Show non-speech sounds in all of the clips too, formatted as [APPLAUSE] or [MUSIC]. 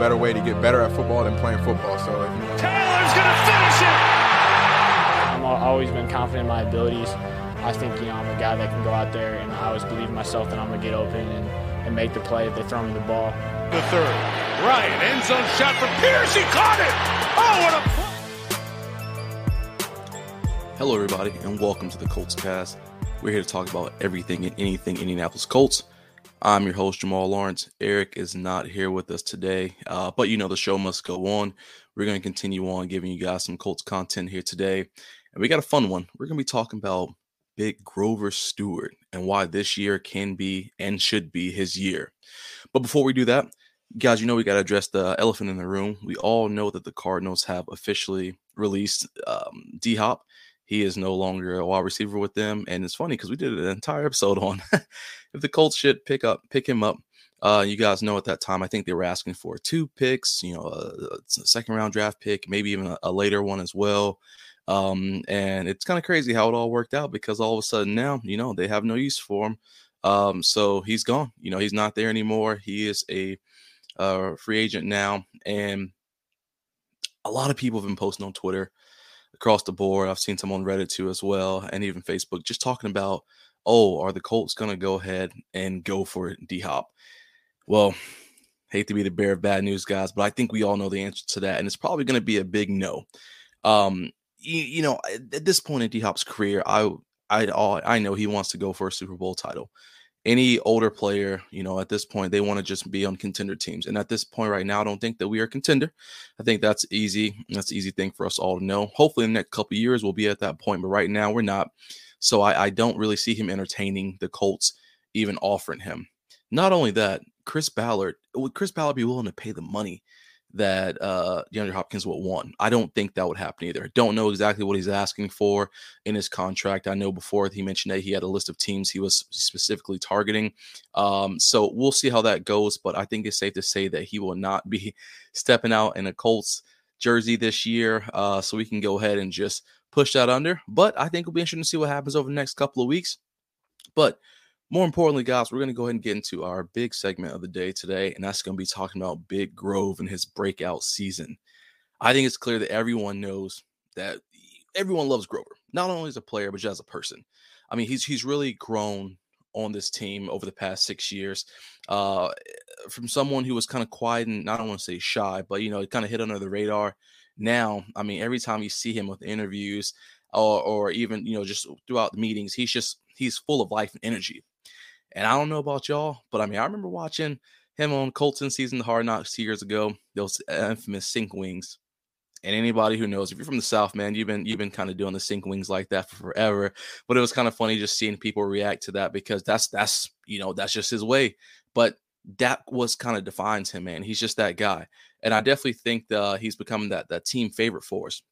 better way to get better at football than playing football. So if you Taylor's going to finish it. I've always been confident in my abilities. I think you know I'm a guy that can go out there, and I always believe in myself that I'm gonna get open and, and make the play if they throw me the ball. The third, Ryan end zone shot for Pierce. He caught it. Oh, what a! Hello, everybody, and welcome to the Colts Cast. We're here to talk about everything and anything Indianapolis Colts. I'm your host Jamal Lawrence. Eric is not here with us today, uh, but you know the show must go on. We're going to continue on giving you guys some Colts content here today, and we got a fun one. We're going to be talking about Big Grover Stewart and why this year can be and should be his year. But before we do that, guys, you know we got to address the elephant in the room. We all know that the Cardinals have officially released um, D Hop. He is no longer a wide receiver with them, and it's funny because we did an entire episode on [LAUGHS] if the Colts should pick up pick him up. Uh, you guys know at that time, I think they were asking for two picks, you know, a, a second round draft pick, maybe even a, a later one as well. Um, and it's kind of crazy how it all worked out because all of a sudden now, you know, they have no use for him. Um, so he's gone. You know, he's not there anymore. He is a uh, free agent now, and a lot of people have been posting on Twitter across the board. I've seen some on Reddit too as well, and even Facebook, just talking about, oh, are the Colts going to go ahead and go for it, D Hop? Well, hate to be the bearer of bad news, guys, but I think we all know the answer to that, and it's probably going to be a big no. Um, you, you know, at this point in D Hop's career, I I I know he wants to go for a Super Bowl title. Any older player, you know, at this point, they want to just be on contender teams. And at this point, right now, I don't think that we are contender. I think that's easy. That's easy thing for us all to know. Hopefully, in the next couple years, we'll be at that point. But right now, we're not. So I, I don't really see him entertaining the Colts even offering him. Not only that, Chris Ballard, would Chris Ballard be willing to pay the money that uh DeAndre Hopkins would want. I don't think that would happen either. Don't know exactly what he's asking for in his contract. I know before he mentioned that he had a list of teams he was specifically targeting. Um, so we'll see how that goes, but I think it's safe to say that he will not be [LAUGHS] stepping out in a Colts jersey this year. Uh, so we can go ahead and just push that under. But I think it'll be interesting to see what happens over the next couple of weeks. But more importantly, guys, we're going to go ahead and get into our big segment of the day today, and that's going to be talking about Big Grove and his breakout season. I think it's clear that everyone knows that everyone loves Grover, not only as a player, but just as a person. I mean, he's he's really grown on this team over the past six years. Uh, from someone who was kind of quiet and I don't want to say shy, but you know, kind of hit under the radar. Now, I mean, every time you see him with interviews or or even you know just throughout the meetings, he's just he's full of life and energy. And I don't know about y'all, but I mean, I remember watching him on Colton season the Hard Knocks years ago. Those infamous sink wings. And anybody who knows, if you're from the South, man, you've been you've been kind of doing the sink wings like that for forever. But it was kind of funny just seeing people react to that because that's that's you know that's just his way. But that was kind of defines him, man. He's just that guy, and I definitely think that he's becoming that that team favorite for us.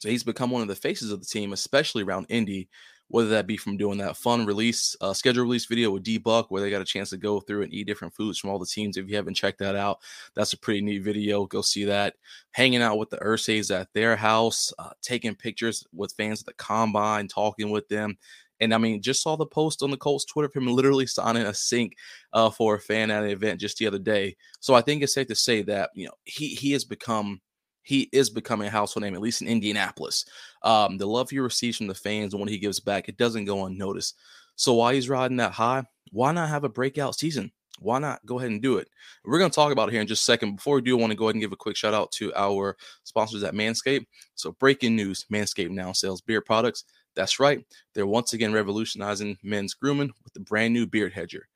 So he's become one of the faces of the team, especially around Indy, whether that be from doing that fun release, uh, schedule release video with D Buck, where they got a chance to go through and eat different foods from all the teams. If you haven't checked that out, that's a pretty neat video. Go see that. Hanging out with the Irsays at their house, uh, taking pictures with fans at the combine, talking with them. And I mean, just saw the post on the Colts Twitter of him literally signing a sink uh, for a fan at an event just the other day. So I think it's safe to say that you know he he has become he is becoming a household name, at least in Indianapolis. Um, the love he receives from the fans and when he gives back, it doesn't go unnoticed. So while he's riding that high, why not have a breakout season? Why not go ahead and do it? We're going to talk about it here in just a second. Before we do, I want to go ahead and give a quick shout out to our sponsors at Manscaped. So, breaking news Manscaped now sells beard products. That's right. They're once again revolutionizing men's grooming with the brand new Beard Hedger.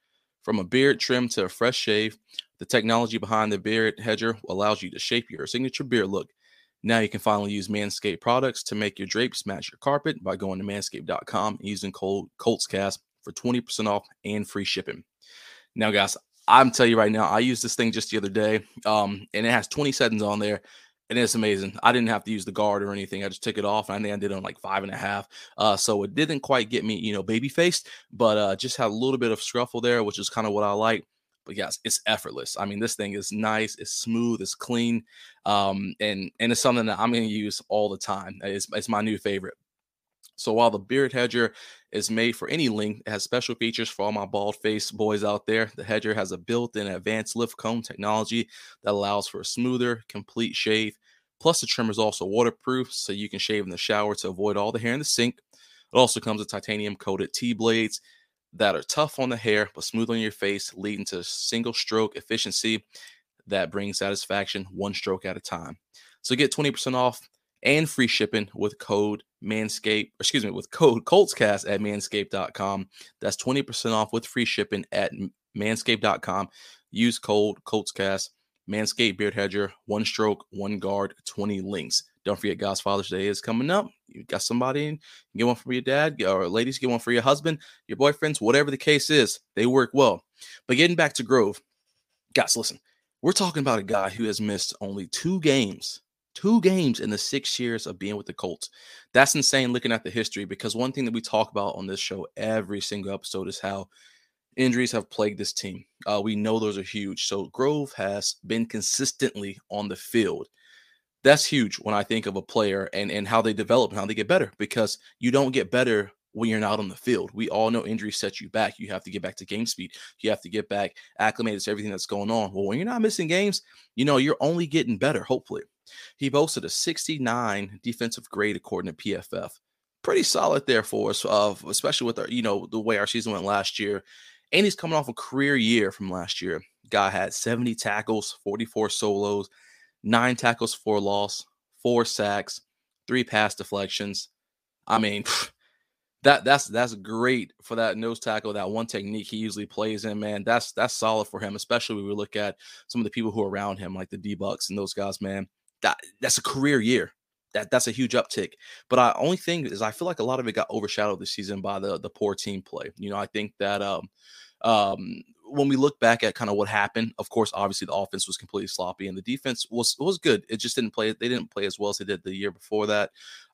From a beard trim to a fresh shave, the technology behind the beard hedger allows you to shape your signature beard look. Now you can finally use Manscaped products to make your drapes match your carpet by going to manscaped.com and using code ColtsCast for 20% off and free shipping. Now, guys, I'm telling you right now, I used this thing just the other day, um, and it has 20 settings on there, and it's amazing. I didn't have to use the guard or anything. I just took it off, and I think I did it on like five and a half. Uh, so it didn't quite get me, you know, baby faced, but uh, just had a little bit of scruffle there, which is kind of what I like but yes, it's effortless. I mean, this thing is nice, it's smooth, it's clean, um, and and it's something that I'm going to use all the time. It's, it's my new favorite. So while the beard hedger is made for any length, it has special features for all my bald face boys out there. The hedger has a built-in advanced lift comb technology that allows for a smoother, complete shave. Plus, the trimmer is also waterproof, so you can shave in the shower to avoid all the hair in the sink. It also comes with titanium coated T blades that are tough on the hair but smooth on your face, leading to single stroke efficiency that brings satisfaction one stroke at a time. So get 20% off and free shipping with code Manscaped, excuse me, with code ColtsCast at manscaped.com. That's 20% off with free shipping at manscaped.com. Use code ColtsCast. Manscaped Beard Hedger, one stroke, one guard, 20 links. Don't forget, God's Father's Day is coming up. You got somebody, get one for your dad, or ladies, get one for your husband, your boyfriends, whatever the case is. They work well. But getting back to Grove, guys, listen, we're talking about a guy who has missed only two games, two games in the six years of being with the Colts. That's insane looking at the history because one thing that we talk about on this show every single episode is how injuries have plagued this team. Uh, we know those are huge. So Grove has been consistently on the field that's huge when I think of a player and, and how they develop and how they get better because you don't get better when you're not on the field. We all know injuries set you back. You have to get back to game speed. You have to get back acclimated to everything that's going on. Well, when you're not missing games, you know, you're only getting better, hopefully. He boasted a 69 defensive grade according to PFF. Pretty solid there for us, uh, especially with our, you know, the way our season went last year. And he's coming off a career year from last year. Guy had 70 tackles, 44 solos, nine tackles for loss, four sacks, three pass deflections. I mean, [LAUGHS] that that's that's great for that nose tackle, that one technique he usually plays in, man. That's that's solid for him, especially when we look at some of the people who are around him, like the D Bucks and those guys, man. That that's a career year. That that's a huge uptick. But I only thing is I feel like a lot of it got overshadowed this season by the the poor team play. You know, I think that um um when we look back at kind of what happened, of course, obviously the offense was completely sloppy and the defense was was good. It just didn't play. They didn't play as well as they did the year before that.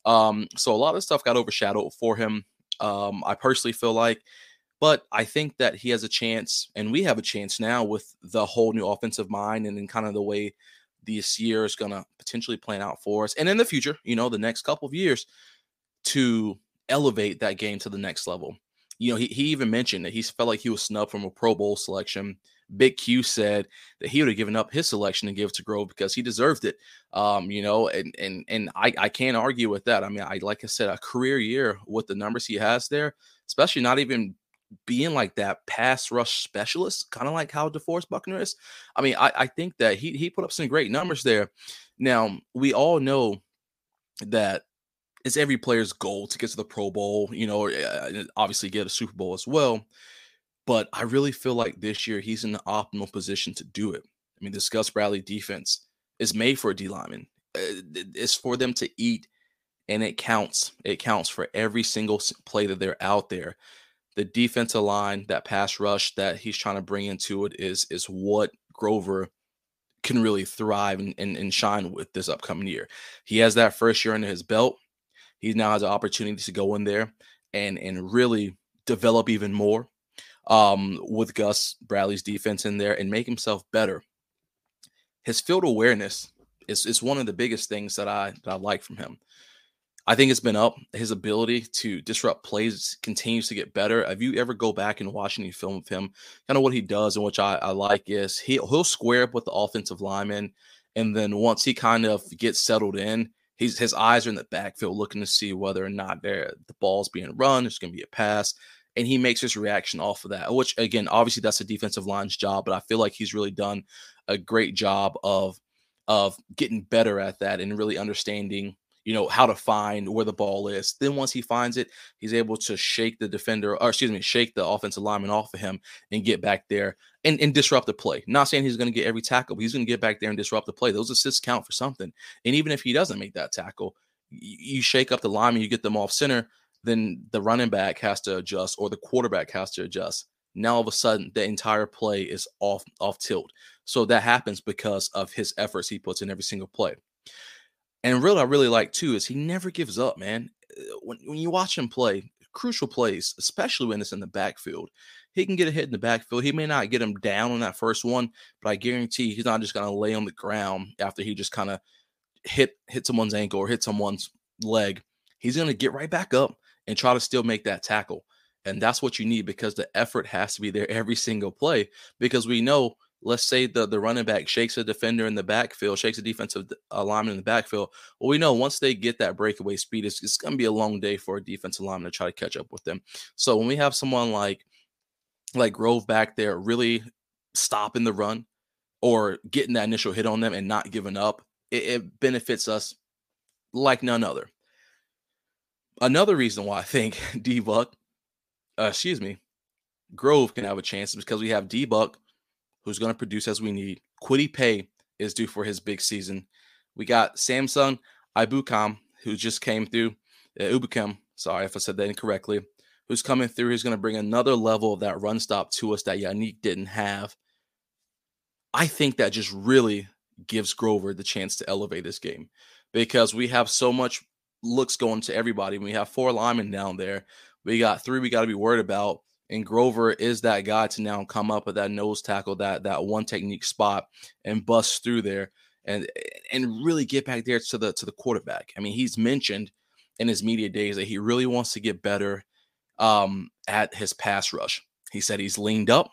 Um, so a lot of stuff got overshadowed for him. Um, I personally feel like, but I think that he has a chance, and we have a chance now with the whole new offensive mind and then kind of the way this year is going to potentially plan out for us, and in the future, you know, the next couple of years to elevate that game to the next level you know, he, he even mentioned that he felt like he was snubbed from a Pro Bowl selection. Big Q said that he would have given up his selection and give it to Grove because he deserved it. Um, you know, and and and I, I can't argue with that. I mean, I like I said, a career year with the numbers he has there, especially not even being like that pass rush specialist, kind of like how DeForest Buckner is. I mean, I, I think that he he put up some great numbers there. Now we all know that it's every player's goal to get to the Pro Bowl, you know, uh, obviously get a Super Bowl as well. But I really feel like this year he's in the optimal position to do it. I mean, this Gus Bradley defense is made for a D lineman. Uh, it's for them to eat, and it counts. It counts for every single play that they're out there. The defensive line, that pass rush that he's trying to bring into it is is what Grover can really thrive and, and, and shine with this upcoming year. He has that first year under his belt he now has an opportunity to go in there and and really develop even more um, with Gus Bradley's defense in there and make himself better. His field awareness is, is one of the biggest things that I that I like from him. I think it's been up. His ability to disrupt plays continues to get better. Have you ever go back and watch any film of him? Kind of what he does and which I, I like is he he'll square up with the offensive lineman, and then once he kind of gets settled in, He's his eyes are in the backfield looking to see whether or not there the ball's being run, there's gonna be a pass. And he makes his reaction off of that, which again, obviously that's a defensive line's job, but I feel like he's really done a great job of of getting better at that and really understanding you know how to find where the ball is. Then once he finds it, he's able to shake the defender, or excuse me, shake the offensive lineman off of him and get back there and, and disrupt the play. Not saying he's going to get every tackle, but he's going to get back there and disrupt the play. Those assists count for something. And even if he doesn't make that tackle, you shake up the lineman, you get them off center, then the running back has to adjust or the quarterback has to adjust. Now all of a sudden the entire play is off off tilt. So that happens because of his efforts he puts in every single play. And really, I really like too is he never gives up, man. Uh, when, when you watch him play, crucial plays, especially when it's in the backfield, he can get a hit in the backfield. He may not get him down on that first one, but I guarantee he's not just going to lay on the ground after he just kind of hit hit someone's ankle or hit someone's leg. He's going to get right back up and try to still make that tackle. And that's what you need because the effort has to be there every single play. Because we know, let's say the, the running back shakes a defender in the backfield, shakes a defensive alignment in the backfield. Well, we know once they get that breakaway speed, it's, it's going to be a long day for a defensive lineman to try to catch up with them. So when we have someone like like Grove back there really stopping the run or getting that initial hit on them and not giving up, it, it benefits us like none other. Another reason why I think [LAUGHS] D Buck uh, excuse me, Grove can have a chance is because we have D Buck, who's going to produce as we need. Kwity Paye is due for his big season. We got Samson Ebukam, who just came through. Uh, sorry if I said that incorrectly, who's coming through. He's going to bring another level of that run stop to us that Yannick didn't have. I think that just really gives Grover the chance to elevate this game because we have so much looks going to everybody. We have four linemen down there we got three we got to be worried about. And Grover is that guy to now come up with that nose tackle, that that one technique spot, and bust through there and and really get back there to the to the quarterback. I mean, he's mentioned in his media days that he really wants to get better um, at his pass rush. He said he's leaned up.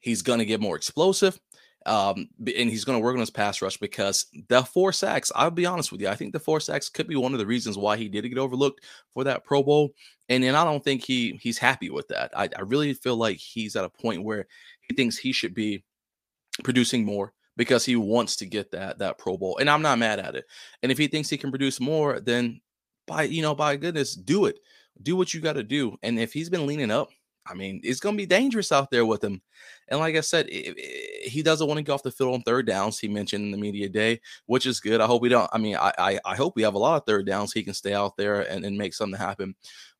He's going to get more explosive. Um, and he's going to work on his pass rush because the four sacks, I'll be honest with you, I think the four sacks could be one of the reasons why he did get overlooked for that Pro Bowl. And then I don't think he he's happy with that. I, I really feel like he's at a point where he thinks he should be producing more because he wants to get that that Pro Bowl. And I'm not mad at it. And if he thinks he can produce more, then by you know, by goodness, do it. Do what you got to do. And if he's been leaning up, I mean, it's going to be dangerous out there with him. And like I said, it, it, he doesn't want to go off the field on third downs. He mentioned in the media day, which is good. I hope we don't. I mean, I I, I hope we have a lot of third downs. He can stay out there and, and make something happen.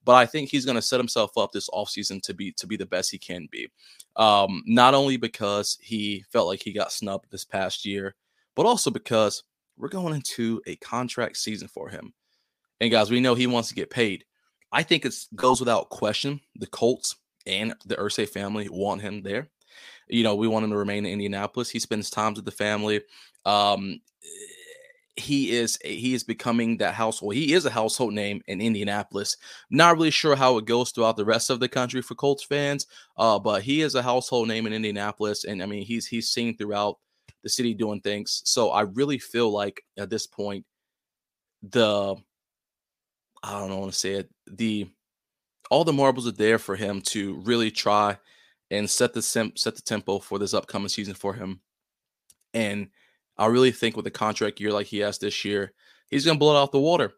But I think he's going to set himself up this offseason to be to be the best he can be. Um, not only because he felt like he got snubbed this past year, but also because we're going into a contract season for him. And guys, we know he wants to get paid. I think it goes without question. The Colts and the Irsay family want him there. You know, we want him to remain in Indianapolis. He spends time with the family. Um, he is he is becoming that household. He is a household name in Indianapolis. Not really sure how it goes throughout the rest of the country for Colts fans, uh, but he is a household name in Indianapolis, and I mean he's he's seen throughout the city doing things. So I really feel like at this point, the I don't know want to say it the all the marbles are there for him to really try and set the sim- set the tempo for this upcoming season for him. And I really think with a contract year like he has this year, he's going to blow it out the water.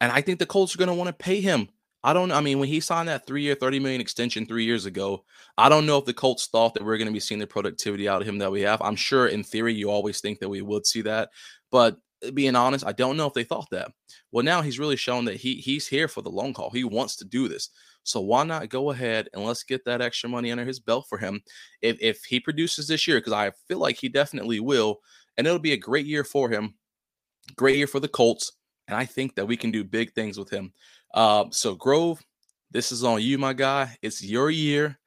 And I think the Colts are going to want to pay him. I don't. I mean, when he signed that three-year, thirty million extension three years ago, I don't know if the Colts thought that we are going to be seeing the productivity out of him that we have. I'm sure, in theory, you always think that we would see that, but being honest, I don't know if they thought that. Well, now he's really shown that he he's here for the long haul. He wants to do this. So why not go ahead and let's get that extra money under his belt for him if if he produces this year because I feel like he definitely will and it'll be a great year for him. Great year for the Colts and I think that we can do big things with him. Uh, so Grove, this is on you my guy. It's your year.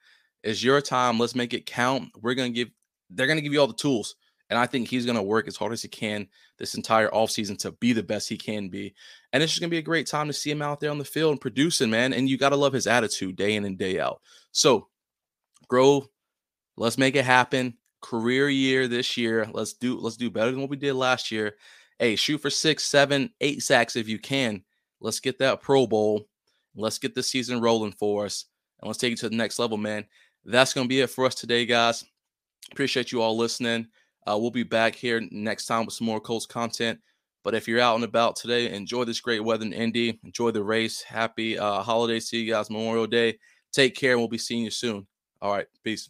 It's your time. Let's make it count. We're going to give they're going to give you all the tools. And I think he's going to work as hard as he can this entire offseason to be the best he can be. And it's just going to be a great time to see him out there on the field and producing, man. And you got to love his attitude day in and day out. So, Grove, let's make it happen. Career year this year. Let's do let's do better than what we did last year. Hey, shoot for six, seven, eight sacks if you can. Let's get that Pro Bowl. Let's get the season rolling for us. And let's take it to the next level, man. That's going to be it for us today, guys. Appreciate you all listening. Uh, we'll be back here next time with some more Colts content. But if you're out and about today, enjoy this great weather in Indy. Enjoy the race. Happy uh, holidays to you guys, Memorial Day. Take care, and we'll be seeing you soon. All right. Peace.